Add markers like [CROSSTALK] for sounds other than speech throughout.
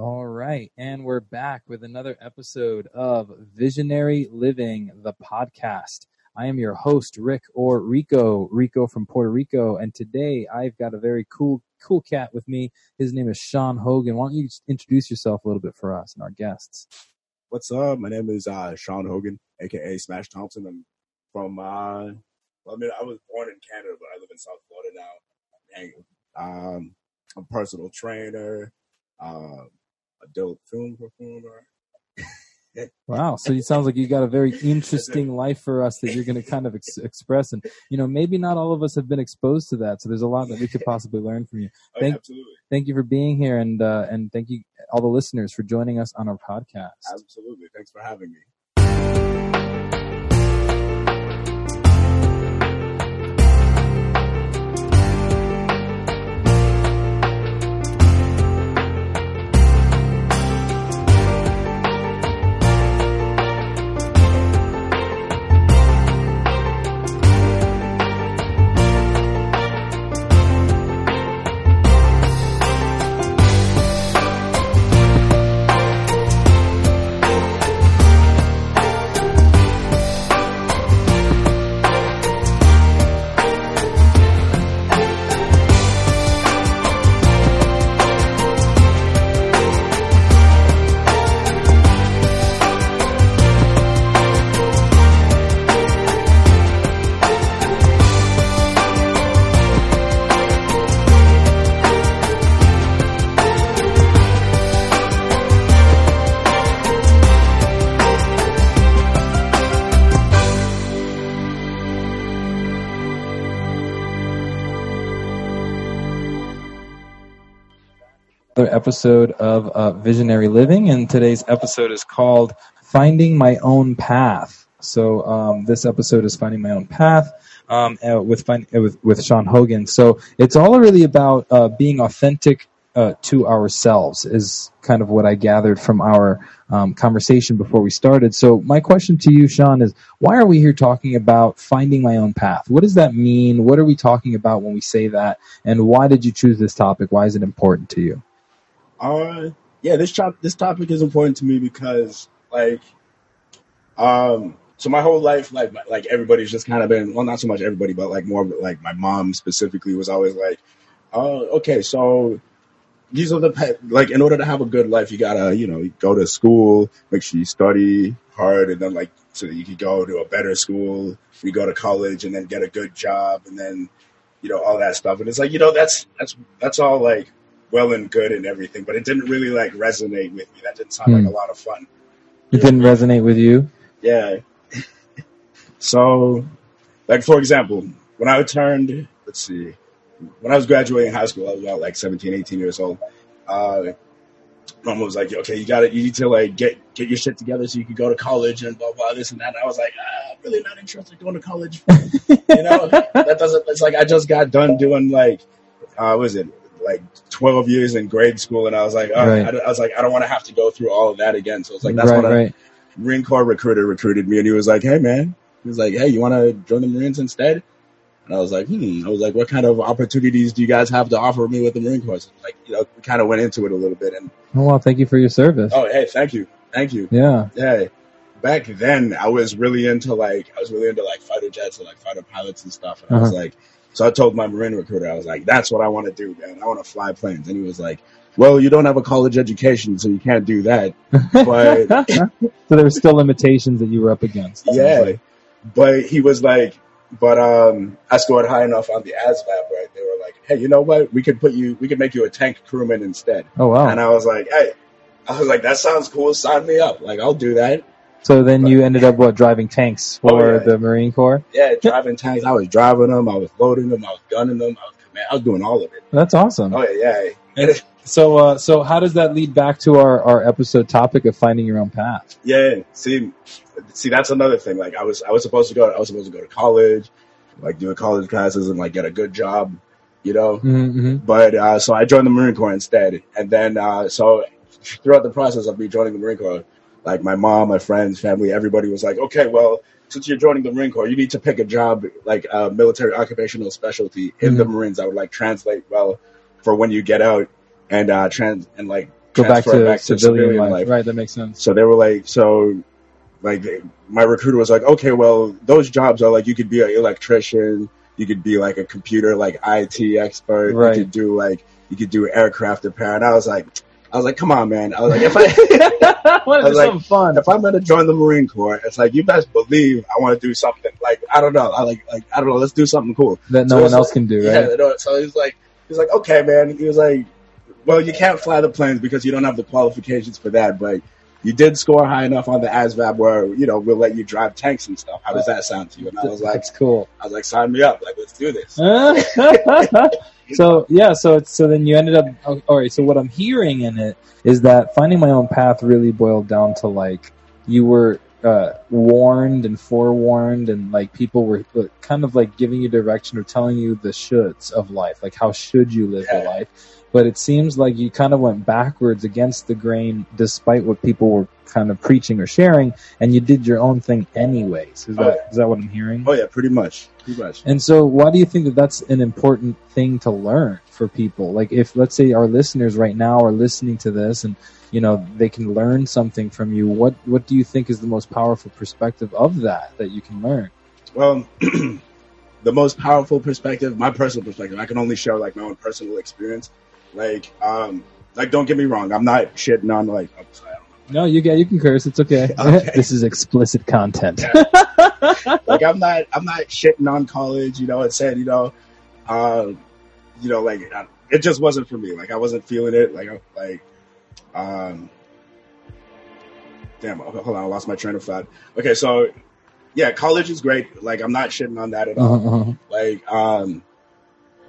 All right. And we're back with another episode of Visionary Living, the podcast. I am your host, Rick or Rico, Rico from Puerto Rico. And today I've got a very cool, cool cat with me. His name is Sean Hogan. Why don't you introduce yourself a little bit for us and our guests? What's up? My name is uh, Sean Hogan, aka Smash Thompson. I'm from, uh, well, I mean, I was born in Canada, but I live in South Florida now. Um, I'm a personal trainer, adult film performer. wow. So it sounds like you got a very interesting life for us that you're going to kind of ex- express. And, you know, maybe not all of us have been exposed to that. So there's a lot that we could possibly learn from you. [LAUGHS] Oh, Thank, absolutely. thank you for being here. And, uh, and thank you, all the listeners, for joining us on our podcast. Absolutely. Thanks for having me. Episode of uh, Visionary Living, and today's episode is called "Finding My Own Path." So um, this episode is finding my own path um, uh, with, uh, with with Sean Hogan. So it's all really about uh, being authentic uh, to ourselves, is kind of what I gathered from our um, conversation before we started. So my question to you, Sean, is why are we here talking about finding my own path? What does that mean? What are we talking about when we say that? And why did you choose this topic? Why is it important to you? Uh, yeah, this chop this topic is important to me because like, um, so my whole life, like like everybody's just kind of been well, not so much everybody, but like more like my mom specifically was always like, oh, okay, so these are the pa- like in order to have a good life, you gotta you know go to school, make sure you study hard, and then like so that you can go to a better school, you go to college, and then get a good job, and then you know all that stuff, and it's like you know that's that's that's all like well and good and everything, but it didn't really like resonate with me. That didn't sound Hmm. like a lot of fun. It didn't resonate with you? Yeah. [LAUGHS] so, like for example, when I turned, let's see, when I was graduating high school, I was about like 17, 18 years old. Uh, mom was like, "Okay, you got it. You need to like get get your shit together so you can go to college and blah blah this and that." And I was like, ah, "I'm really not interested in going to college." [LAUGHS] you know, that doesn't. It's like I just got done doing like, uh, what was it like twelve years in grade school, and I was like, oh, Right. I, I was like, I don't want to have to go through all of that again. So it's like that's right, what a right. Marine Corps recruiter recruited me, and he was like, "Hey, man," he was like, "Hey, you want to join the Marines instead?" And I was like, "Hmm." I was like, "What kind of opportunities do you guys have to offer me with the Marine Corps?" So, like, you know, we kind of went into it a little bit, and Oh, well, thank you for your service. oh, hey, thank you, thank you. Yeah. Yeah. Back then, I was really into like I was really into like fighter jets and like fighter pilots and stuff. And I was Uh-huh. like, so I told my Marine recruiter, I was like, "That's what I want to do, man. I want to fly planes." And he was like, "Well, you don't have a college education, so you can't do that." But [LAUGHS] so there were still limitations that you were up against. yeah, like. but he was like, "But um, I scored high enough on the ASVAB, right?" They were like, "Hey, you know what? We could put you, we could make you a tank crewman instead." Oh, wow. And I was like, "Hey." I was like, that sounds cool. Sign me up. Like, I'll do that. So then you ended up, what, driving tanks Oh, for yeah. the Marine Corps? Yeah, driving tanks. I was driving them. I was loading them. I was gunning them. I was, man, I was doing all of it. That's awesome. Oh yeah, yeah, so, uh, so how does that lead back to our, our episode topic of finding your own path? yeah. See, see, that's another thing. Like, I was, I was supposed to go. I was supposed to go to college, like do college classes and like get a good job, you know. Mm-hmm. But uh, so I joined the Marine Corps instead, and then uh, so throughout the process of me joining the Marine Corps, like my mom, my friends, family, everybody was like, okay, well, since you're joining the Marine Corps, you need to pick a job like a military occupational specialty in the Marines that would like translate well for when you get out and uh, trans and like Go back to, back to civilian, civilian life. life. Right, that makes sense. So they were like, so like they- my recruiter was like, okay, well, those jobs are like you could be an electrician, you could be like a computer like IT expert, Right. you could do like you could do aircraft repair. And I was like, I was like, come on, man. I was like, if I [LAUGHS] [LAUGHS] I was like, something fun. if I'm gonna join the Marine Corps, it's like you best believe I want to do something like I don't know, I like like I don't know, let's do something cool. That no So one else like- can do, Yeah, right? no, so he's like, he's like, okay, man. He was like, well, you can't fly the planes because you don't have the qualifications for that, but you did score high enough on the ASVAB where you know we'll let you drive tanks and stuff. How does that sound to you? And I was like, That's cool. I was like, sign me up, like let's do this. [LAUGHS] so yeah, so it's, so then you ended up. oh, All right. So what I'm hearing in it is that finding my own path really boiled down to like you were uh, warned and forewarned, and like people were kind of like giving you direction or telling you the shoulds of life, like how should you live your life. But it seems like you kind of went backwards against the grain, despite what people were kind of preaching or sharing, and you did your own thing anyways. Is Oh, that yeah. is that what I'm hearing? Oh yeah, pretty much, pretty much. And so, why do you think that that's an important thing to learn for people? Like, if let's say our listeners right now are listening to this, and you know they can learn something from you, what what do you think is the most powerful perspective of that that you can learn? Well, [CLEARS THROAT] the most powerful perspective, my personal perspective, I can only share like my own personal experience. Like, um, like don't get me wrong, I'm not shitting on like. I'm sorry, I don't know. No, you get you can curse. It's okay. [LAUGHS] Okay. [LAUGHS] this is explicit content. like I'm not I'm not shitting on college. You know, it said you know, uh, you know, like I- it just wasn't for me. Like I wasn't feeling it. Like I- like, um, damn. Hold on, I lost my train of thought. Okay, so yeah, college is great. Like I'm not shitting on that at all. Uh-huh, uh-huh. Like um,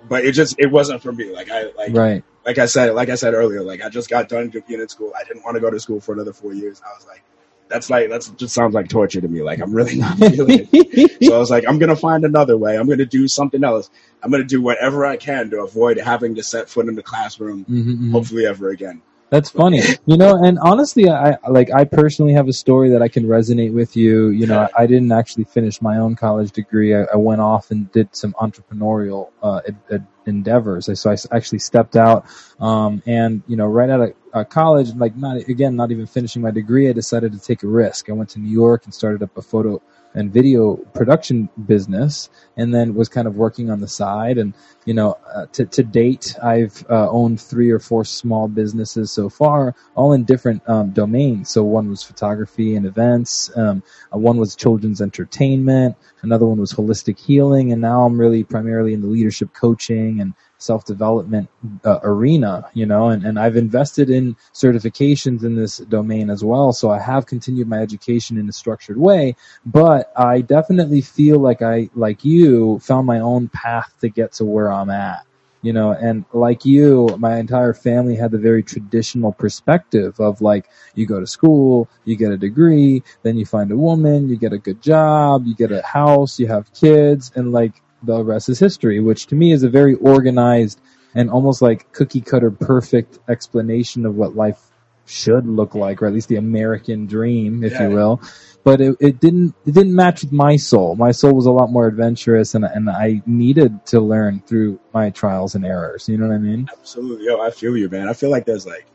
but it just it wasn't for me. Like I like Right. Like I said like I said earlier. Like I just got done being in school. I didn't want to go to school for another four years. I was like. That's like that's just sounds like torture to me. Like I'm really [LAUGHS] not feeling it. [LAUGHS] So I was like, I'm gonna find another way. I'm gonna do something else. I'm gonna do whatever I can to avoid having to set foot in the classroom, Mhm, mhm. hopefully ever again. That's funny, you know. And honestly, I like I personally have a story that I can resonate with you. You know, I didn't actually finish my own college degree. I, I went off and did some entrepreneurial uh, ed- ed- endeavors. So I actually stepped out, um, and you know, right out of uh, college, like not again, not even finishing my degree, I decided to take a risk. I went to New York and started up a photo and video production business, and then was kind of working on the side. And you know, uh, to to date, I've uh, owned three or four small businesses so far, all in different um, domains. So one was photography and events, um, uh, one was children's entertainment, another one was holistic healing, and now I'm really primarily in the leadership coaching and self development uh, arena. You know, and and I've invested in certifications in this domain as well. So I have continued my education in a structured way, but I definitely feel like I, like you, found my own path to get to where I'm at. You know, and like you, my entire family had the very traditional perspective of like, you go to school, you get a degree, then you find a woman, you get a good job, you get a house, you have kids, and like the rest is history, which to me is a very organized and almost like cookie cutter perfect explanation of what life should look like, or at least the American dream, if Yeah. you will. But it, it didn't it didn't match with my soul. My soul was a lot more adventurous, and and I needed to learn through my trials and errors. You know what I mean? Absolutely, yo, I feel you, man. I feel like there's like,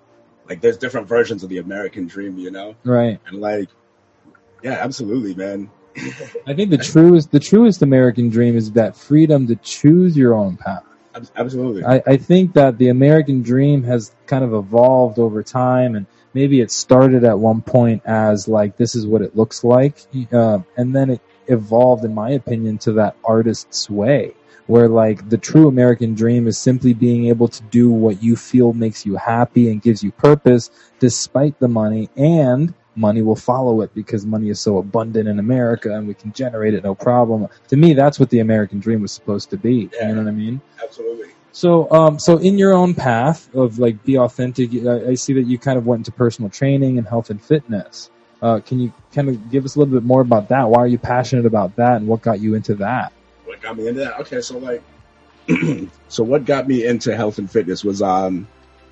like there's different versions of the American dream, you know, Right. and like, yeah, absolutely, man. I think the truest the truest American dream is that freedom to choose your own path. Absolutely, I, I think that the American dream has kind of evolved over time, and maybe it started at one point as like this is what it looks like, uh, and then it evolved, in my opinion, to that artist's way, where like the true American dream is simply being able to do what you feel makes you happy and gives you purpose, despite the money, and money will follow it because money is so abundant in America and we can generate it no problem. To me, that's what the American dream was supposed to be. Yeah. You know what I mean? absolutely. So, um, so in your own path of like be authentic, I, I see that you kind of went into personal training and health and fitness. Uh, can you kind of give us a little bit more about that? Why are you passionate about that, and what got you into that? What got me into that? Okay, so like, [CLEARS THROAT] so what got me into health and fitness was um,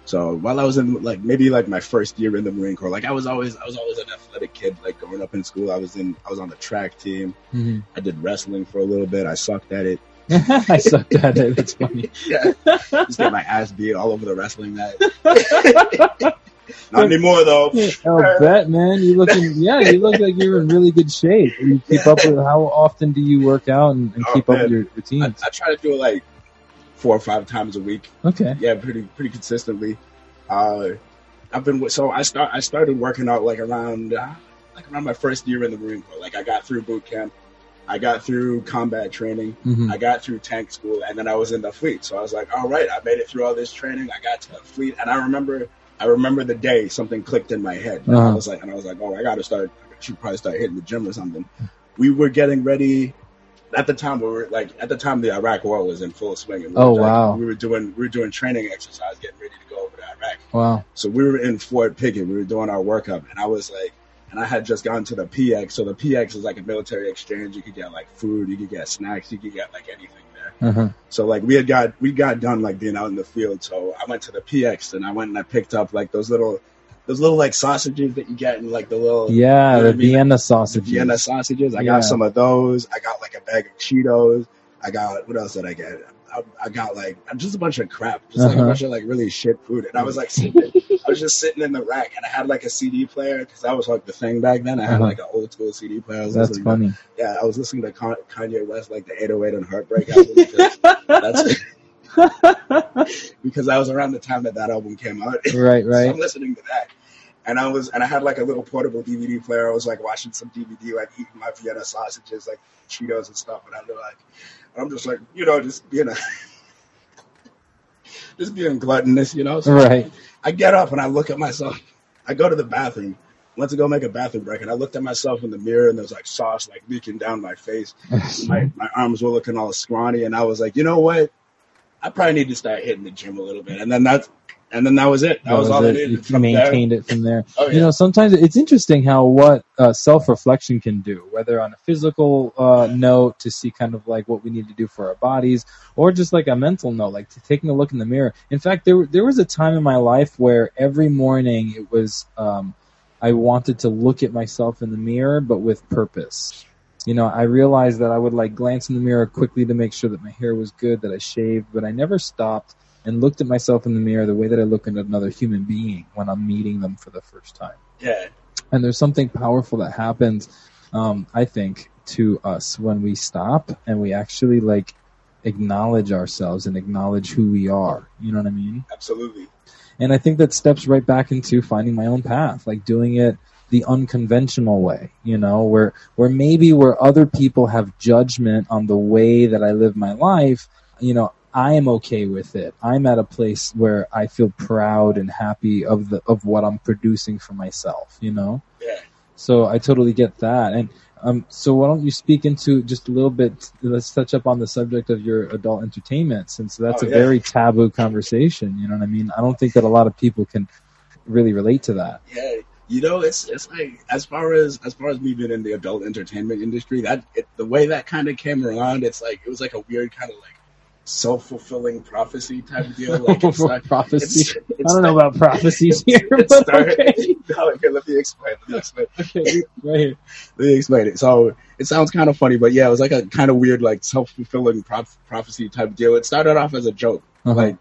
so while I was in like maybe like my first year in the Marine Corps, like I was always I was always an athletic kid. Like growing up in school, I was in I was on the track team. Mm-hmm. I did wrestling for a little bit. I sucked at it. [LAUGHS] I sucked at it. That's funny. [LAUGHS] Yeah, just got my ass beat all over the wrestling mat. [LAUGHS] Not anymore though. I'll bet, man. You looking? Yeah, you look like you're in really good shape. You keep up with. How often do you work out and, and Oh, keep up with your I, routines? I try to do it like four or five times a week. Okay. Yeah, pretty pretty consistently. Uh, I've been so I start I started working out like around uh, like around my first year in the Marine Corps. Like I got through boot camp, I got through combat training, hmm I got through tank school, and then I was in the fleet. So I was like, all right, I made it through all this training. I got to the fleet, and I remember I remember the day something clicked in my head. And I Uh-huh. was like, and I was like, oh, I got to start. I should probably start hitting the gym or something. We were getting ready. At the time, we were like, at the time, the Iraq War was in full swing. And we Oh, were, like, wow. We were doing we were doing training exercise, getting ready to go over to Iraq. Wow. So we were in Fort Pickett. We were doing our workup, and I was like, and I had just gotten to the PX. So the PX is like a military exchange. You could get like food, you could get snacks, you could get like anything there. Uh-huh. So like we had got we got done like being out in the field. So I went to the PX and I went and I picked up like those little those little like sausages that you get in like the little Yeah, You know the what I mean? Vienna the sausages. Vienna sausages. I Yeah. got some of those. I got like a bag of Cheetos. I got what else did I get? I, I got like just a bunch of crap, just like Uh-huh. a bunch of like really shit food. And I was like sitting, I was just sitting in the rack, and I had like a CD player because that was like the thing back then. I had Uh-huh. like an old school CD player. That's listening to- funny. yeah, I was listening to Kanye West, like the 808 and Heartbreak album. Because, [LAUGHS] that's, [LAUGHS] because that was around the time that that album came out. [LAUGHS] right, So right. I'm listening to that. And I was, and I had like a little portable DVD player. I was like watching some DVD, like eating my Vienna sausages, like Cheetos and stuff. And I'm like, I'm just like, you know, just being a, [LAUGHS] just being gluttonous, you know. So Right. I get up and I look at myself. I go to the bathroom. Went to go make a bathroom break, and I looked at myself in the mirror, and there was like sauce like leaking down my face. My my arms were looking all scrawny, and I was like, you know what? I probably need to start hitting the gym a little bit. And then that's, and then that was it. That, was, all I it. needed. You From there, maintained it from there. [LAUGHS] oh yeah, You know, sometimes it's interesting how what uh, self-reflection can do, whether on a physical uh, note to see kind of like what we need to do for our bodies, or just like a mental note, like to taking a look in the mirror. In fact, there there was a time in my life where every morning it was um, I wanted to look at myself in the mirror, but with purpose. You know, I realized that I would like glance in the mirror quickly to make sure that my hair was good, that I shaved, but I never stopped and looked at myself in the mirror the way that I look at another human being when I'm meeting them for the first time. yeah, And there's something powerful that happens, um, I think, to us when we stop and we actually like acknowledge ourselves and acknowledge who we are. You know what I mean? absolutely. And I think that steps right back into finding my own path, like doing it the unconventional way, you know, where where maybe where other people have judgment on the way that I live my life, you know, I am okay with it. I'm at a place where I feel proud and happy of the of what I'm producing for myself, you know? Yeah, So I totally get that. And um, so why don't you speak into just a little bit? Let's touch up on the subject of your adult entertainment, since that's Oh, a yeah. very taboo conversation. You know what I mean? I don't think that a lot of people can really relate to that. yeah. You know, it's it's like as far as as far as me being in the adult entertainment industry, that it, the way that kind of came around, it's like it was like a weird kind of like self fulfilling prophecy type deal. Like it's [LAUGHS] like, Prophecy. it's, I don't know about prophecies [LAUGHS] here, It started. okay. [LAUGHS] No, okay, let me explain. Let me explain. okay, right here. Let me explain it. So it sounds kind of funny, but yeah, it was like a kind of weird, like self fulfilling prof- prophecy type deal. It started off as a joke, Uh-huh. like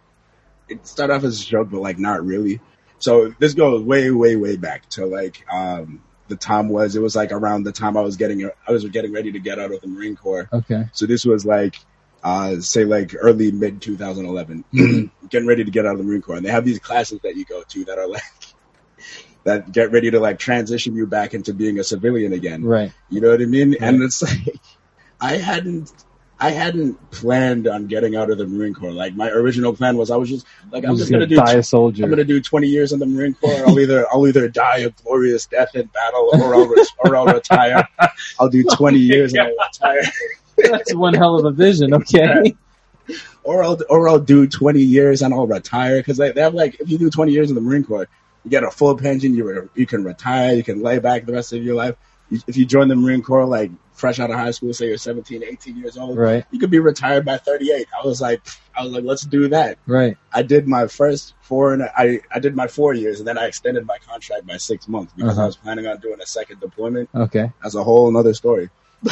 it started off as a joke, but like not really. So this goes way, way, way back to like um, the time was. It was like around the time I was getting I was getting ready to get out of the Marine Corps. Okay. So this was like uh, say like early mid 2011, Mhm. [CLEARS THROAT] getting ready to get out of the Marine Corps, and they have these classes that you go to that are like [LAUGHS] that get ready to like transition you back into being a civilian again. Right. You know what I mean? Right. And it's [LAUGHS] like I hadn't I hadn't planned on getting out of the Marine Corps. Like my original plan was I was just like I'm I'm just gonna do die a soldier. I'm gonna do 20 years in the Marine Corps. I'll either I'll either die a glorious death in battle or I'll re- or I'll retire. I'll do 20 [LAUGHS] years and I'll retire. That's one hell of a vision. Okay. [LAUGHS] or I'll or I'll do 20 years and I'll retire because they, they have like if you do 20 years in the Marine Corps, you get a full pension. You re- you can retire. You can lay back the rest of your life. If you join the Marine Corps like fresh out of high school, say you're 17, 18 years old, Right. you could be retired by 38. I was like, I was like, let's do that. Right. I did my first four and I I did my four years and then I extended my contract by six months because Uh-huh. I was planning on doing a second deployment. Okay. That's a whole another story. [LAUGHS]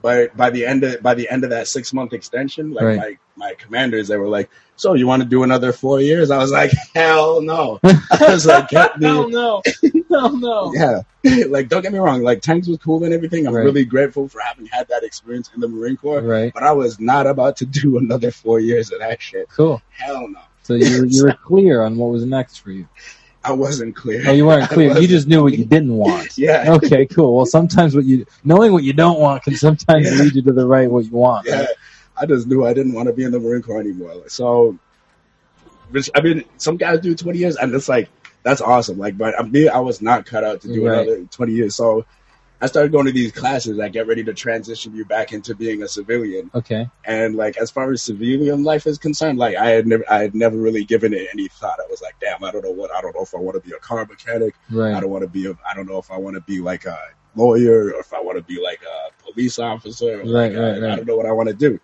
But by the end of by the end of that six month extension, like Right. my my commanders, they were like, "So you want to do another four years?" I was like, "Hell no!" [LAUGHS] I was like. [LAUGHS] Hell no. Hell no. Yeah, [LAUGHS] like don't get me wrong, like tanks was cool and everything. I'm Right. really grateful for having had that experience in the Marine Corps. Right. But I was not about to do another four years of that shit. Cool. Hell no. So you you were clear on what was next for you. I wasn't clear. Oh, you weren't [LAUGHS] clear. You just knew what you didn't want. [LAUGHS] Yeah. Okay, cool. Well, sometimes what you knowing what you don't want can sometimes Yeah. lead you to the right what you want. Yeah. right? I just knew I didn't want to be in the Marine Corps anymore. So, which, I mean, some guys do 20 years, and it's like, that's awesome. Like, but me, I was not cut out to do Right. another 20 years. So, I started going to these classes that get ready to transition you back into being a civilian. Okay. And like, as far as civilian life is concerned, like, I had never, I had never really given it any thought. I was like, damn, I don't know what, I don't know if I want to be a car mechanic. Right. I don't want to be, a, I don't know if I want to be like a lawyer or if I want to be like a police officer. Right, like right, I right. don't know what I want to do.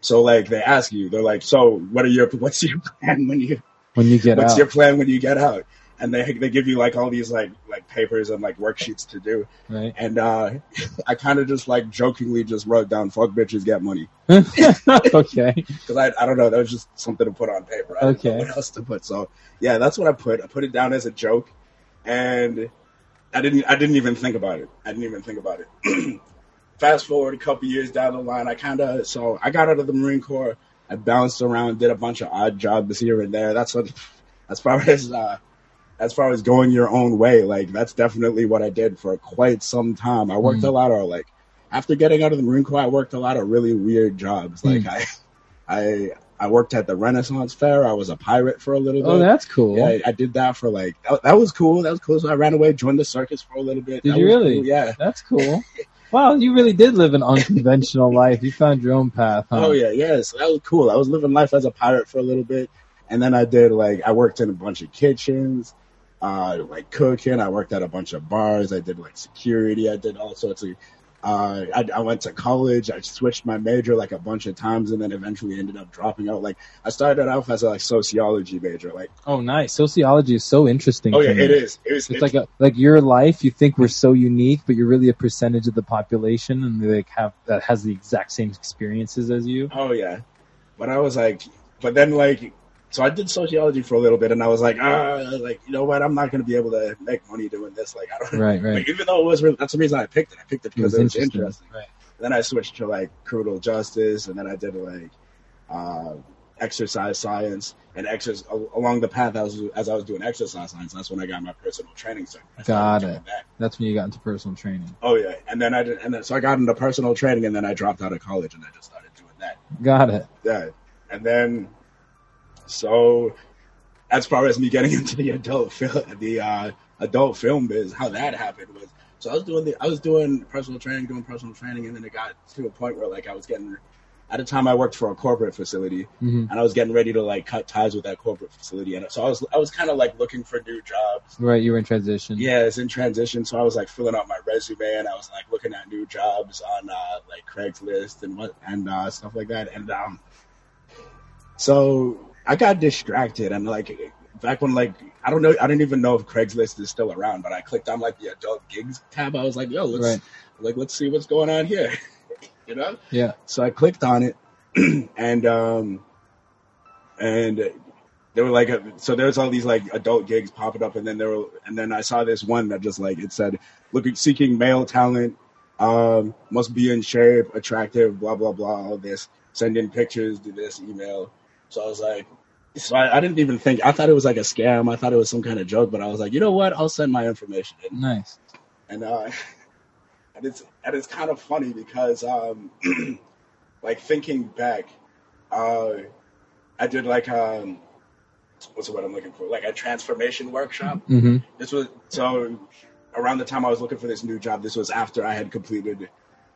So like they ask you, they're like, so what are your, what's your [LAUGHS] plan when you, When you get what's out. your plan when you get out? And they they give you like all these like like papers and like worksheets to do. right. And uh [LAUGHS] I kind of just like jokingly just wrote down "fuck bitches get money" [LAUGHS] okay. [LAUGHS] because I I don't know that was just something to put on paper. I Okay. what else to put? So yeah, that's what I put. I put it down as a joke, and I didn't I didn't even think about it. I didn't even think about it. [CLEARS THROAT] Fast forward a couple years down the line, I kind of so I got out of the Marine Corps. I bounced around, did a bunch of odd jobs here and there. That's what, as far as uh, as far as going your own way, like that's definitely what I did for quite some time. I worked Mm. a lot of like after getting out of the Marine Corps, I worked a lot of really weird jobs. Like Mm. I, I, I worked at the Renaissance Fair. I was a pirate for a little bit. Oh, that's cool. Yeah, I, I did that for like that, that was cool. That was cool. So I ran away, joined the circus for a little bit. Did That you really? cool, Yeah. That's cool. [LAUGHS] Wow, you really did live an unconventional life. You found your own path, huh? Oh yeah, yeah. So that was cool. I was living life as a pirate for a little bit, and then I did like I worked in a bunch of kitchens, uh, like cooking. I worked at a bunch of bars. I did like security. I did all sorts of. Uh, I, I went to college. I switched my major like a bunch of times, and then eventually ended up dropping out. Like I started off as a like sociology major. Like Oh, nice. Sociology is so interesting. oh yeah, me. it is. It was. It's like a like your life. You think we're so unique, but you're really a percentage of the population, and they like have that has the exact same experiences as you. Oh yeah, but I was like, but then like, so I did sociology for a little bit, and I was like, ah, like you know what, I'm not going to be able to make money doing this. Like I don't. Right, right. Like, even though it was, really, that's the reason I picked it. I picked it It because was it was interesting. interesting. Right. Then I switched to like criminal justice, and then I did like uh, exercise science, and exercise along the path as I was as I was doing exercise science. That's when I got my personal training cert. I started Got it. That's when you got into personal training. Oh yeah, and then I did, and then so I got into personal training, and then I dropped out of college, and I just started doing that. Got it. Yeah, and then so as far as me getting [LAUGHS] into the adult film, the uh, adult film biz, how that happened was so I was doing the I was doing personal training, doing personal training, and then it got to a point where like I was getting. At the time, I worked for a corporate facility, hmm and I was getting ready to like cut ties with that corporate facility, and so I was I was kind of like looking for new jobs. Right, you were in transition. Yeah, it's in transition, so I was like filling out my resume, and I was like looking at new jobs on uh, like Craigslist and what and uh, stuff like that, and um, so I got distracted, and like back when like I don't know, I didn't even know if Craigslist is still around, but I clicked on like the adult gigs tab. I was like, yo, let's Right. like let's see what's going on here, [LAUGHS] you know. Yeah. So I clicked on it, [CLEARS THROAT] and um, and there were like a, so there was all these like adult gigs popping up, and then there were and then I saw this one that just like it said looking seeking male talent, um, must be in shape, attractive, blah blah blah, all this, send in pictures, do this, email. So I was like. So I, I didn't even think. I thought it was like a scam. I thought it was some kind of joke. But I was like, you know what? I'll send my information in Nice. and uh, [LAUGHS] and it's and it's kind of funny because um, [CLEARS THROAT] like thinking back, uh, I did like um, what's the word I'm looking for? Like a transformation workshop. hmm This was so around the time I was looking for this new job. This was after I had completed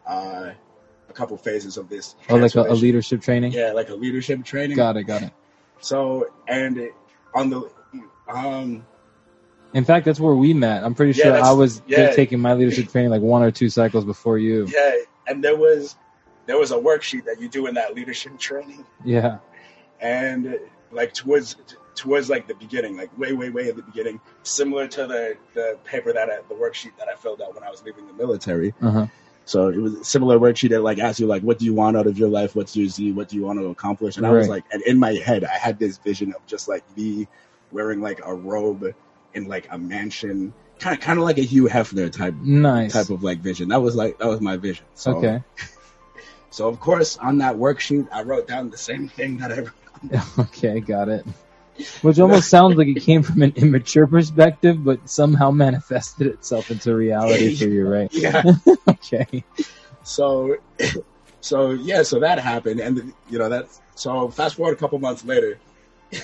uh, a couple phases of this. Oh, like a, a leadership training. Yeah, like a leadership training. Got it. Got it. So and on the um In fact, that's where we met. I'm pretty Yeah, sure I was yeah. taking my leadership [LAUGHS] training like one or two cycles before you. yeah, and there was there was a worksheet that you do in that leadership training. Yeah. and like towards towards like the beginning, like way way way at the beginning, similar to the the paper that I, the worksheet that I filled out when I was leaving the military. Uh huh. So it was a similar worksheet that like asked you like, what do you want out of your life? What's your Z? What do you want to accomplish? And I was like, and in my head, I had this vision of just like me wearing like a robe in like a mansion, kind of kind of like a Hugh Hefner type Nice. type of like vision. That was like that was my vision. So, okay. [LAUGHS] So of course, on that worksheet, I wrote down the same thing that I [LAUGHS] Okay, got it. Which almost sounds like it came from an immature perspective, but somehow manifested itself into reality for you, right? yeah. [LAUGHS] Okay. So, so yeah, so that happened, and you know that. So fast forward a couple months later,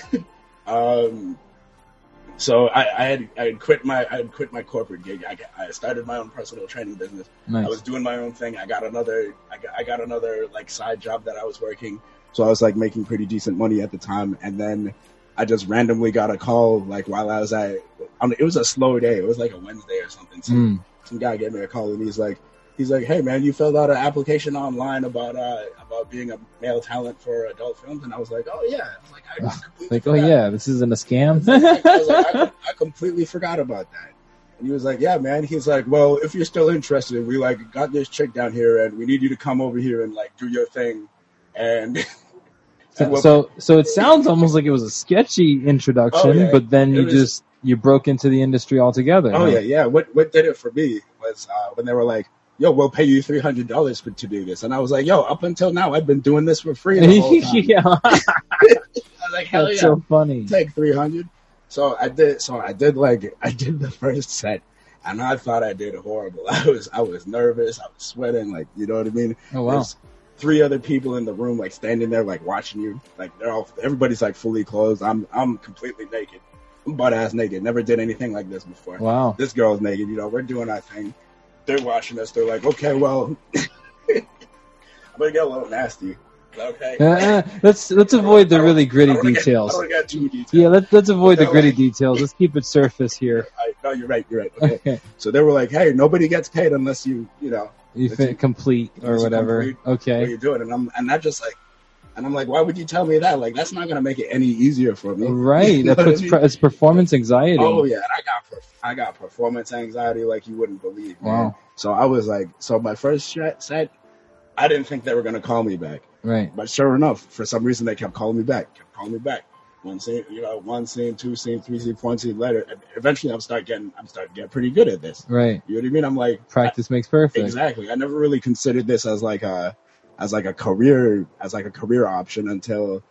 [LAUGHS] um, so I, I had I had quit my I had quit my corporate gig. I, I started my own personal training business. Nice. I was doing my own thing. I got another I got, I got another like side job that I was working. So I was like making pretty decent money at the time, and then I just randomly got a call like while I was at. I mean, it was a slow day. It was like a Wednesday or something. So Mm. some guy gave me a call and he's like, he's like, hey man, you filled out an application online about uh about being a male talent for adult films, and I was like, oh yeah, I like, I completely Like, oh yeah, this isn't a scam. [LAUGHS] I, was like, I, I completely forgot about that. And he was like, yeah, man. He's like, well, if you're still interested, we like got this chick down here, and we need you to come over here and like do your thing. And [LAUGHS] So, so, so it sounds almost like it was a sketchy introduction, Oh, yeah. but then It you was- just you broke into the industry altogether. Oh huh? yeah, yeah. What what did it for me was uh, when they were like, "Yo, we'll pay you three hundred dollars to do this," and I was like, "Yo, up until now, I've been doing this for free." The whole [LAUGHS] time. yeah, [LAUGHS] I was like, "Hell that's yeah, so funny. take three hundred. So I did. So I did like I did the first set, and I thought I did horrible. [LAUGHS] I was I was nervous. I was sweating. Like you know what I mean. Oh wow, There's three other people in the room, like standing there, like watching you. Like they're all everybody's like fully clothed. I'm I'm completely naked. I'm butt ass naked. Never did anything like this before wow. this girl's naked, you know, we're doing our thing. They're watching us. They're like, okay, well, [LAUGHS] I'm gonna get a little nasty. Okay. Uh, uh, let's let's avoid the really gritty get- details. I don't wanna get too detailed. Yeah, let's let's avoid the gritty like- details. Let's keep it surface here. [LAUGHS] I, no, you're right. You're right. Okay. Okay, So they were like, hey, nobody gets paid unless you, you know, you fit complete or whatever. complete. what Okay, you're doing, and I'm and that just like, and I'm like, why would you tell me that? Like, that's not gonna make it any easier for me. [LAUGHS] right. You know That what I mean? it's performance anxiety. Oh yeah, and I got I got performance anxiety like you wouldn't believe. man. Wow. So I was like, so my first set, set, I didn't think they were gonna call me back. Right. But sure enough, for some reason they kept calling me back, kept calling me back. One scene, you know, one scene, two scene, three scene, four scene later. Eventually, I'm start getting, I'm starting to get pretty good at this. Right. You know what I mean? I'm like, Practice makes perfect. exactly. I never really considered this as like a, as like a career, as like a career option until,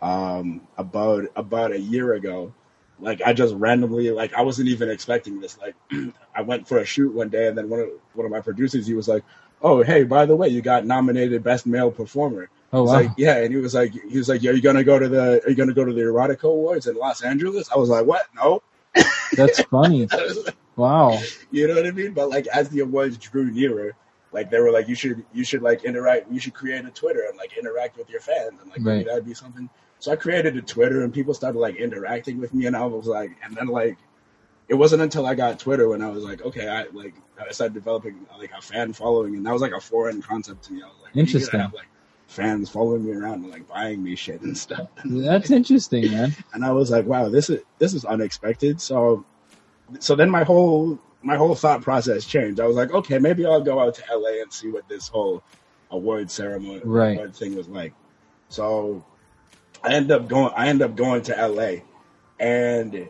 um, about about a year ago. Like I just randomly, like I wasn't even expecting this. Like [CLEARS THROAT] I went for a shoot one day, and then one of one of my producers, he was like, "Oh, hey, by the way, you got nominated best male performer." Oh wow. like, yeah, and he was like, he was like, are you gonna go to the, are you gonna go to the erotica awards in Los Angeles? I was like, what? No, [LAUGHS] That's funny. [LAUGHS] Wow. you know what I mean? But like, as the awards drew nearer, like they were like, you should, you should like interact, you should create a Twitter and like interact with your fans, and like maybe that'd be something. So I created a Twitter, and people started like interacting with me, and I was like, and then like, it wasn't until I got Twitter when I was like, okay, I like, I started developing like a fan following, and that was like a foreign concept to me. I was like, Interesting. have like fans following me around and like buying me shit and stuff. That's interesting, man. [LAUGHS] and I was like, wow, this is this is unexpected. So, so then my whole my whole thought process changed. I was like, okay, maybe I'll go out to LA and see what this whole award ceremony Right. award thing was like. So, I end up going. I end up going to LA, and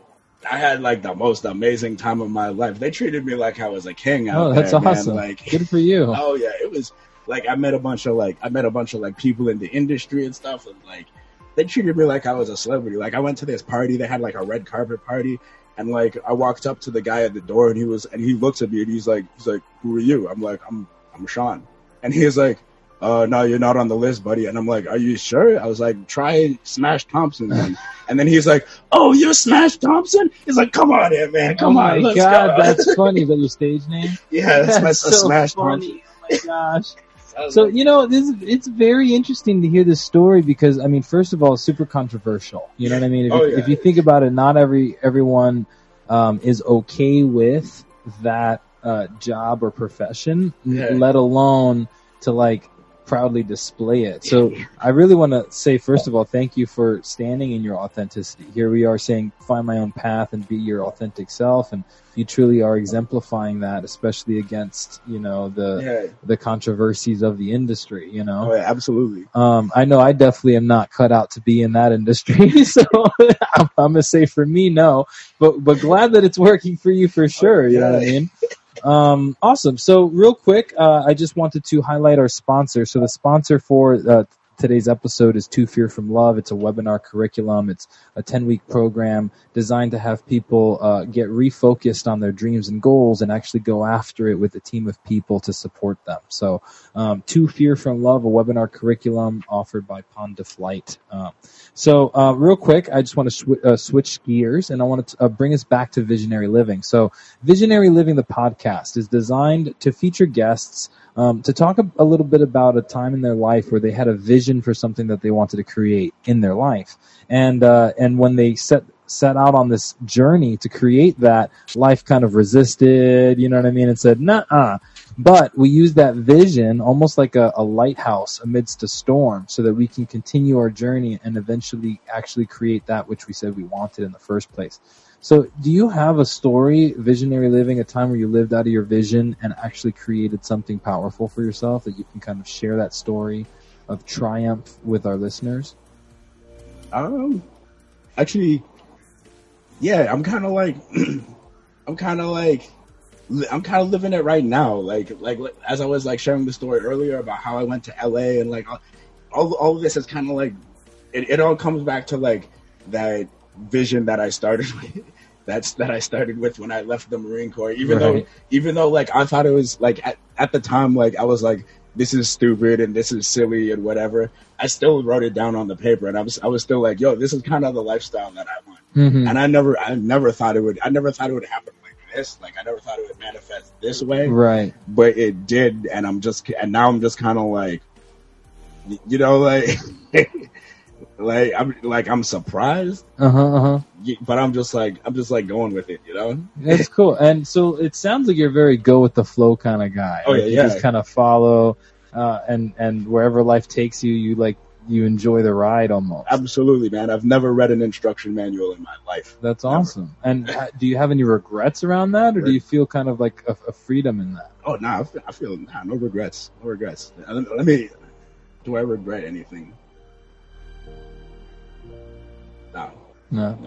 I had like the most amazing time of my life. They treated me like I was a king out Oh, that's there, man. awesome. Like, Good for you. [LAUGHS] Oh yeah, it was like I met a bunch of like I met a bunch of like people in the industry and stuff, and like they treated me like I was a celebrity. Like I went to this party, they had like a red carpet party, and like I walked up to the guy at the door, and he was and he looks at me and he's like he's like, "Who are you?" I'm like, "I'm I'm Sean," and he was like. Uh, no, you're not on the list, buddy. And I'm like, are you sure? I was like, try Smash Thompson then. [LAUGHS] and then he's like, oh, you're Smash Thompson? He's like, come on in, man. Come oh on. my god, go. that's funny. Is that your [LAUGHS] stage name? yeah, that's, my so Smash Thompson. Oh my gosh. So you know, this it's very interesting to hear this story because I mean, first of all, it's super controversial. You know what I mean? If, Oh, you, yeah. if you think about it, not every everyone um, is okay with that uh, job or profession, Yeah. let alone to like proudly display it. So I really want to say, first of all, thank you for standing in your authenticity. Here we are saying, find my own path and be your authentic self. And you truly are exemplifying that, especially against, you know, the, Yeah. the controversies of the industry, you know? Oh, yeah, absolutely. Um, I know I definitely am not cut out to be in that industry, [LAUGHS] so [LAUGHS] I'm, I'm gonna say for me, no. But but glad that it's working for you for sure. You know what I mean? Um, awesome. So real quick, uh, I just wanted to highlight our sponsor. So the sponsor for uh, today's episode is To Fear from Love. It's a webinar curriculum. It's a 10 week program designed to have people uh, get refocused on their dreams and goals and actually go after it with a team of people to support them. So um, To Fear from Love, a webinar curriculum offered by Pond to Flight. Um, so, uh, real quick, I just want to sw- uh, switch gears and I want to uh, bring us back to Visionary Living. So, Visionary Living, the podcast, is designed to feature guests um, to talk a, a little bit about a time in their life where they had a vision for something that they wanted to create in their life, and uh, and when they set set out on this journey to create that, life kind of resisted, you know what I mean, and said, "Nah." But we use that vision almost like a, a lighthouse amidst a storm so that we can continue our journey and eventually actually create that which we said we wanted in the first place. So, do you have a story, visionary living, a time where you lived out of your vision and actually created something powerful for yourself that you can kind of share that story of triumph with our listeners? Um, actually, yeah, I'm kind of like, [CLEARS THROAT] I'm kind of like, I'm kind of living it right now. Like, like as I was like sharing the story earlier about how I went to LA and like all, all, of this is kind of like, it, it all comes back to like that vision that I started [LAUGHS] with. That's that I started with when I left the Marine Corps. Even though, even though like I thought it was like at, at the time, like I was like, this is stupid and this is silly and whatever. I still wrote it down on the paper and I was I was still like, yo, this is kind of the lifestyle that I want. Mm-hmm. And I never I never thought it would I never thought it would happen like this. Like I never thought it would manifest this way. Right. But it did and I'm just and now I'm just kind of like you know like [LAUGHS] like I'm like I'm surprised, Uh huh. Uh huh. y- but I'm just like I'm just like going with it, you know? That's [LAUGHS] cool. And so it sounds like you're very go with the flow kind of guy. Oh, Like, yeah, you yeah. just kind of follow, uh, and and wherever life takes you, you like you enjoy the ride almost. Absolutely, man. I've never read an instruction manual in my life. That's awesome. And [LAUGHS] uh, do you have any regrets around that, or do you feel kind of like a, a freedom in that? Oh, nah, I feel, I feel nah, no regrets. No regrets. Let me. Do I regret anything? No.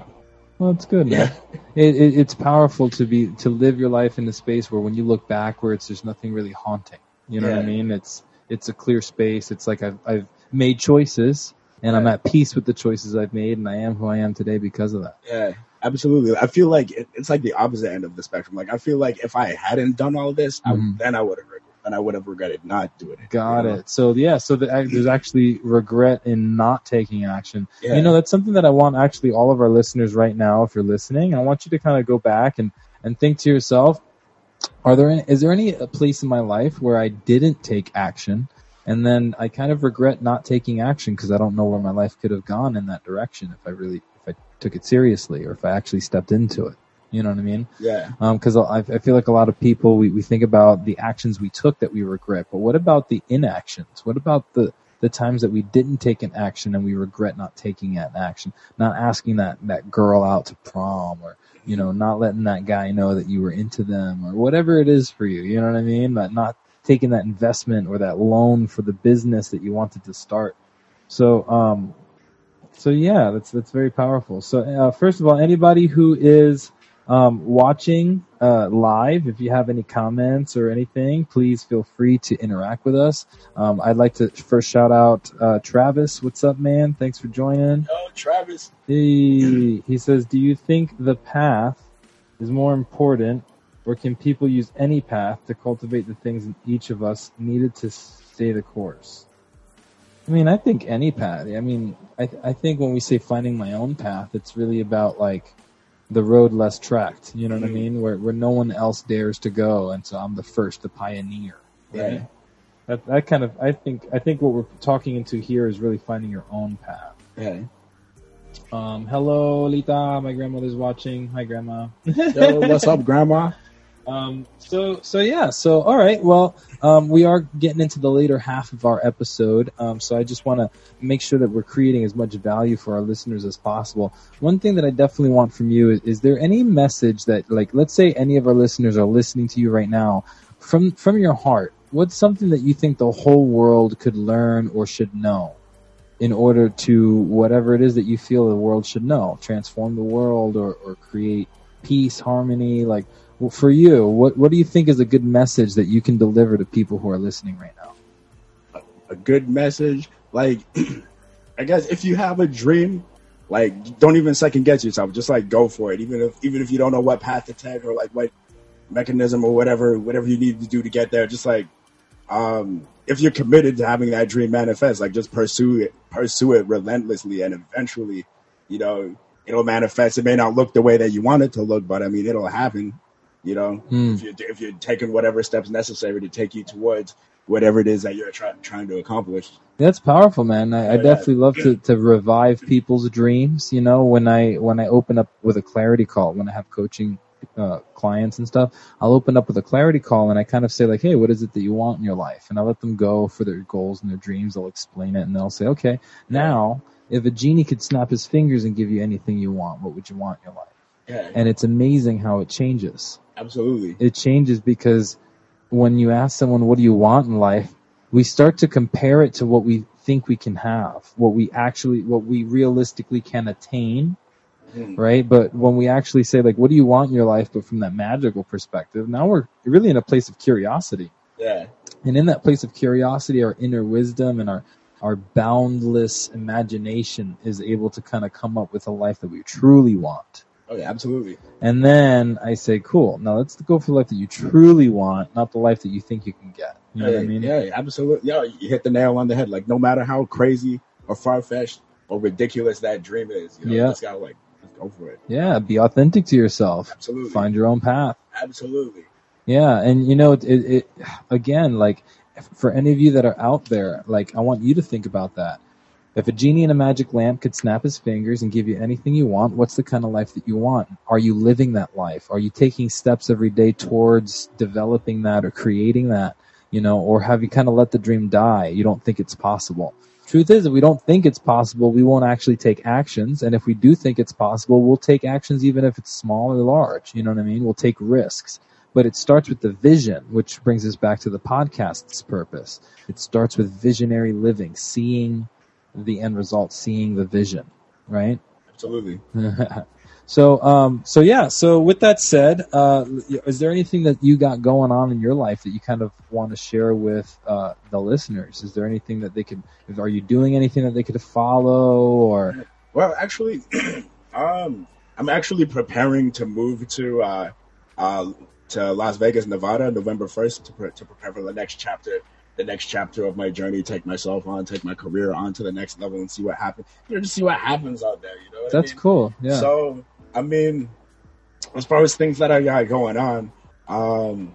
Well, it's good. Man. Yeah. [LAUGHS] It, it, it's powerful to be to live your life in a space where when you look backwards, there's nothing really haunting. You know what I mean? It's it's a clear space. It's like I've I've made choices, and I'm at peace with the choices I've made, and I am who I am today because of that. Yeah, absolutely. I feel like it, it's like the opposite end of the spectrum. Like I feel like if I hadn't done all this, I, Mhm. then I would have then I would have regretted not doing it. Got you know? it. So yeah, so the, there's actually regret in not taking action. Yeah. You know, that's something that I want actually all of our listeners right now, if you're listening, I want you to kind of go back and, and think to yourself, are there any, is there any uh, place in my life where I didn't take action and then I kind of regret not taking action because I don't know where my life could have gone in that direction if I really, if I took it seriously or if I actually stepped into it. You know what I mean? yeah, because I, I feel like a lot of people we, we think about the actions we took that we regret, but what about the inactions? What about the the times that we didn't take an action and we regret not taking that action, not asking that that girl out to prom, or you know, not letting that guy know that you were into them, or whatever it is for you. You know what I mean? That not taking that investment or that loan for the business that you wanted to start. So, um, so yeah, that's that's very powerful. So, uh, first of all, anybody who is um, watching uh, live, if you have any comments or anything, please feel free to interact with us. Um, I'd like to first shout out uh, Travis. What's up, man? Thanks for joining. oh Travis, He, he says, Do you think the path is more important, or can people use any path to cultivate the things in each of us needed to stay the course? I mean, I think any path. I mean, I, I think when we say finding my own path, it's really about like the road less tracked. You know what I Mhm. mean? Where where no one else dares to go, and so I'm the first, the pioneer. Right. Yeah. That, that kind of I think I think what we're talking into here is really finding your own path. yeah. Um, hello, Lita. My grandmother's watching. Hi, grandma. Yo, what's up, Grandma? [LAUGHS] Um, so so yeah. So all right. Well, um, we are getting into the later half of our episode. Um, so I just want to make sure that we're creating as much value for our listeners as possible. One thing that I definitely want from you is: is there any message that, like, let's say any of our listeners are listening to you right now, from from your heart? What's something that you think the whole world could learn or should know? in order to whatever it is that you feel the world should know, transform the world or, or create peace, harmony, like well, for you, what what do you think is a good message that you can deliver to people who are listening right now? A good message, like [CLEARS THROAT] I guess if you have a dream, like don't even second guess yourself. Just like go for it, even if even if you don't know what path to take or like what mechanism or whatever whatever you need to do to get there. Just like um, if you're committed to having that dream manifest, like just pursue it, pursue it relentlessly, and eventually, you know, it'll manifest. It may not look the way that you want it to look, but I mean, it'll happen. You know, mm. if you're if you're taking whatever steps necessary to take you towards whatever it is that you're try, trying to accomplish. That's powerful, man. I, I definitely love to, to revive people's dreams. You know, when I when I open up with a clarity call, when I have coaching uh, clients and stuff, I'll open up with a clarity call and I kind of say like, hey, what is it that you want in your life? And I let them go for their goals and their dreams. I'll explain it and they'll say, okay, now if a genie could snap his fingers and give you anything you want, what would you want in your life? Yeah. And it's amazing how it changes. Absolutely. It changes because when you ask someone, what do you want in life? We start to compare it to what we think we can have, what we actually, what we realistically can attain. Mm. Right. But when we actually say like, what do you want in your life? But from that magical perspective, now we're really in a place of curiosity. Yeah. And in that place of curiosity, our inner wisdom and our, our boundless imagination is able to kind of come up with a life that we truly want. Oh yeah, absolutely. And then I say, cool. Now let's go for the life that you truly want, not the life that you think you can get. You know yeah, what I mean? Yeah, absolutely. Yeah, you hit the nail on the head. Like no matter how crazy or far fetched or ridiculous that dream is, you know, yeah. just gotta like go for it. Yeah, be authentic to yourself. Absolutely. Find your own path. Absolutely. Yeah, and you know, it, it, it again, like for any of you that are out there, like I want you to think about that if a genie in a magic lamp could snap his fingers and give you anything you want, what's the kind of life that you want? Are you living that life? Are you taking steps every day towards developing that or creating that? You know, or have you kind of let the dream die? You don't think it's possible. Truth is, if we don't think it's possible, we won't actually take actions. And if we do think it's possible, we'll take actions even if it's small or large. You know what I mean? We'll take risks. But it starts with the vision, which brings us back to the podcast's purpose. It starts with visionary living, seeing the end result, seeing the vision, right? Absolutely. [LAUGHS] so, um, so yeah. So, with that said, uh, is there anything that you got going on in your life that you kind of want to share with uh, the listeners? Is there anything that they could? Are you doing anything that they could follow or? Well, actually, [CLEARS THROAT] um, I'm actually preparing to move to uh, uh, to Las Vegas, Nevada, November first to, pre- to prepare for the next chapter the next chapter of my journey, take myself on, take my career on to the next level, and see what happens. You know, just see what happens out there. You know, that's I mean? cool. Yeah. So, I mean, as far as things that I got going on, um,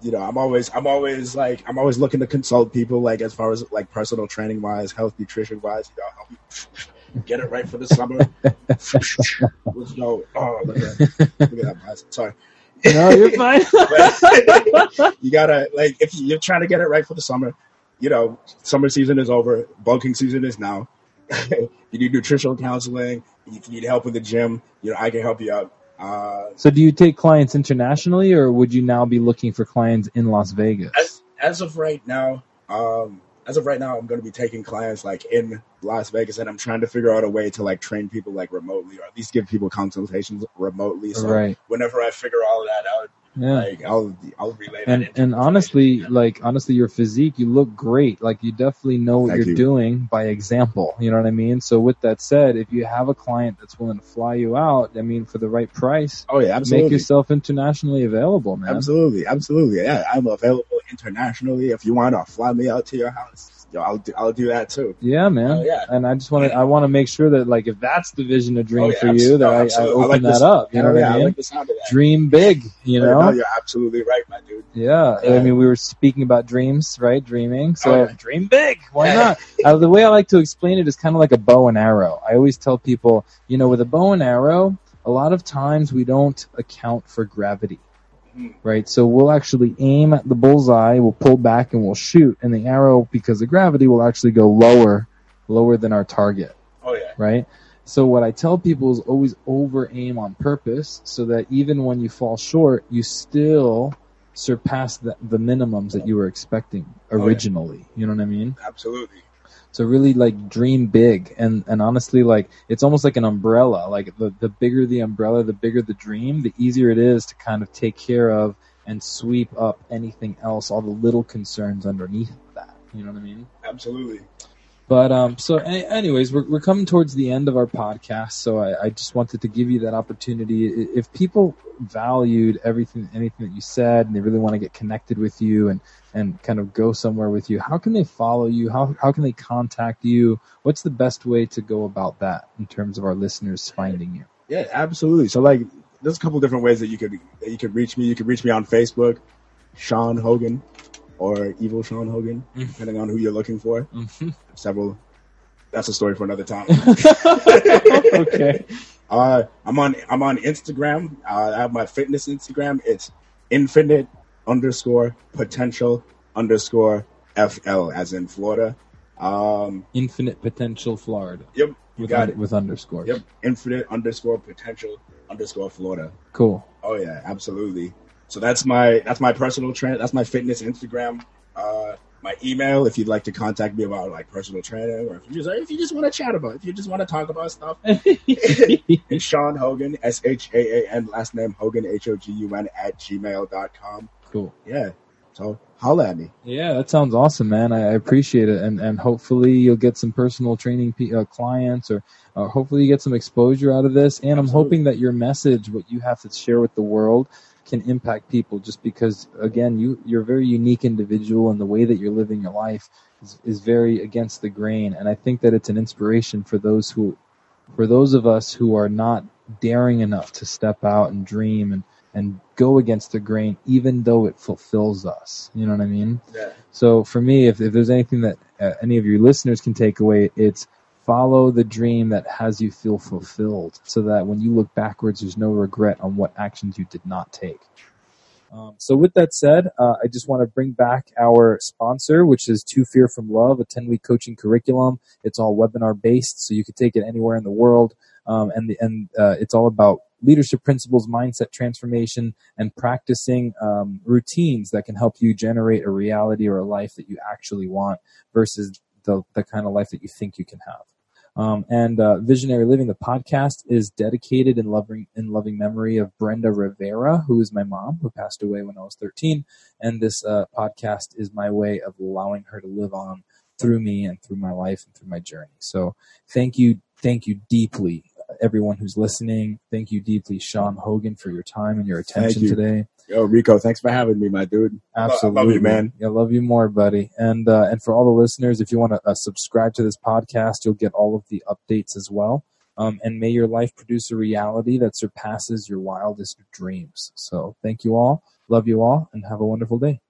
you know, I'm always, I'm always like, I'm always looking to consult people, like as far as like personal training wise, health nutrition wise. You know, help you [LAUGHS] get it right for the summer. [LAUGHS] Let's go. Oh, look at, look at that. Sorry. No, you're fine. [LAUGHS] [LAUGHS] you gotta like if you're trying to get it right for the summer. You know, summer season is over. Bulking season is now. [LAUGHS] you need nutritional counseling. You need help with the gym, you know I can help you out. Uh, so, do you take clients internationally, or would you now be looking for clients in Las Vegas? As, as of right now, um, as of right now, I'm going to be taking clients like in Las Vegas, and I'm trying to figure out a way to like train people like remotely, or at least give people consultations remotely. So right. whenever I figure all of that out, yeah. Like I'll I'll relay and and honestly, like honestly, your physique, you look great. Like you definitely know what Thank you're you. doing by example. You know what I mean? So with that said, if you have a client that's willing to fly you out, I mean, for the right price, oh yeah, absolutely. make yourself internationally available, man. Absolutely, absolutely. Yeah, I'm available internationally. If you want to fly me out to your house, I'll do, I'll do that too. Yeah, man. Uh, yeah. And I just want to I want to make sure that like if that's the vision of dream oh, yeah, for you, that I, I, open like that up. You know what I mean? I like the sound of that. Dream big. You know. No, you're absolutely right, my dude. Yeah. yeah. I mean, we were speaking about dreams, right? Dreaming. So oh, dream big. Why not? uh, the way I like to explain it is kind of like a bow and arrow. I always tell people, you know, with a bow and arrow, a lot of times we don't account for gravity Mm. right? So we'll actually aim at the bullseye, we'll pull back and we'll shoot, and the arrow, because of gravity, will actually go lower, lower than our target, Oh yeah. right? So what I tell people is always over aim on purpose, so that even when you fall short, you still surpass the, the minimums that you were expecting yeah. originally. You know what I mean? Absolutely. So really like dream big and, and honestly like it's almost like an umbrella. Like the, the bigger the umbrella, the bigger the dream, the easier it is to kind of take care of and sweep up anything else, all the little concerns underneath that. You know what I mean? Absolutely. But um, so anyways, we're we're coming towards the end of our podcast, so I, I just wanted to give you that opportunity. If people valued everything, anything that you said, and they really want to get connected with you and and kind of go somewhere with you, how can they follow you? How how can they contact you? What's the best way to go about that in terms of our listeners finding you? Yeah, absolutely. So like, there's a couple different ways that you could that you could reach me. You could reach me on Facebook, Shaan Hogun, or Evil Shaan Hogun, Mm. depending on who you're looking for. Several. That's a story for another time. [LAUGHS] okay. [LAUGHS] Uh, I'm on I'm on Instagram. Uh, I have my fitness Instagram. It's infinite underscore potential underscore FL as in Florida. Um, Infinite potential Florida. yep, you With, got un- it. with underscores. Yep, infinite underscore potential underscore Florida. Cool. Oh yeah, absolutely. So that's my that's my personal trend. That's my fitness Instagram. Uh, my email if you'd like to contact me about like personal training or if you just if you just want to chat about if you just want to talk about stuff. [LAUGHS] it's Shaan Hogun S H A A N last name Hogun H O G U N at gmail.com. cool. Yeah. So holla at me. Yeah, that sounds awesome, man. I, I appreciate it, and and hopefully you'll get some personal training pe- uh, clients, or uh, hopefully you get some exposure out of this. And I'm hoping that your message, what you have to share with the world, can impact people. Just because, again, you you're a very unique individual, and the way that you're living your life is, is very against the grain. And I think that it's an inspiration for those who, for those of us who are not daring enough to step out and dream and and go against the grain, even though it fulfills us. You know what I mean? Yeah. So for me, if, if there's anything that uh, any of your listeners can take away, it's follow the dream that has you feel fulfilled so that when you look backwards, there's no regret on what actions you did not take. Um, so with that said, uh, I just want to bring back our sponsor, which is To Fear from Love, a 10 week coaching curriculum. It's all webinar based, so you can take it anywhere in the world. Um, and the, and uh, it's all about leadership principles, mindset transformation, and practicing um, routines that can help you generate a reality or a life that you actually want versus the, the kind of life that you think you can have. Um, and uh, Visionary Living, the podcast, is dedicated in loving in loving memory of Brenda Rivera, who is my mom, who passed away when I was 13. And this uh, podcast is my way of allowing her to live on through me and through my life and through my journey. So thank you, thank you deeply, everyone who's listening. Thank you deeply, Shaan Hogun, for your time and your attention you. today. Yo, Rico, thanks for having me, my dude. Absolutely, I love you, man. I love you more, buddy. And uh, and for all the listeners, if you want to uh, subscribe to this podcast, you'll get all of the updates as well. Um, and may your life produce a reality that surpasses your wildest dreams. So thank you all, love you all, and have a wonderful day.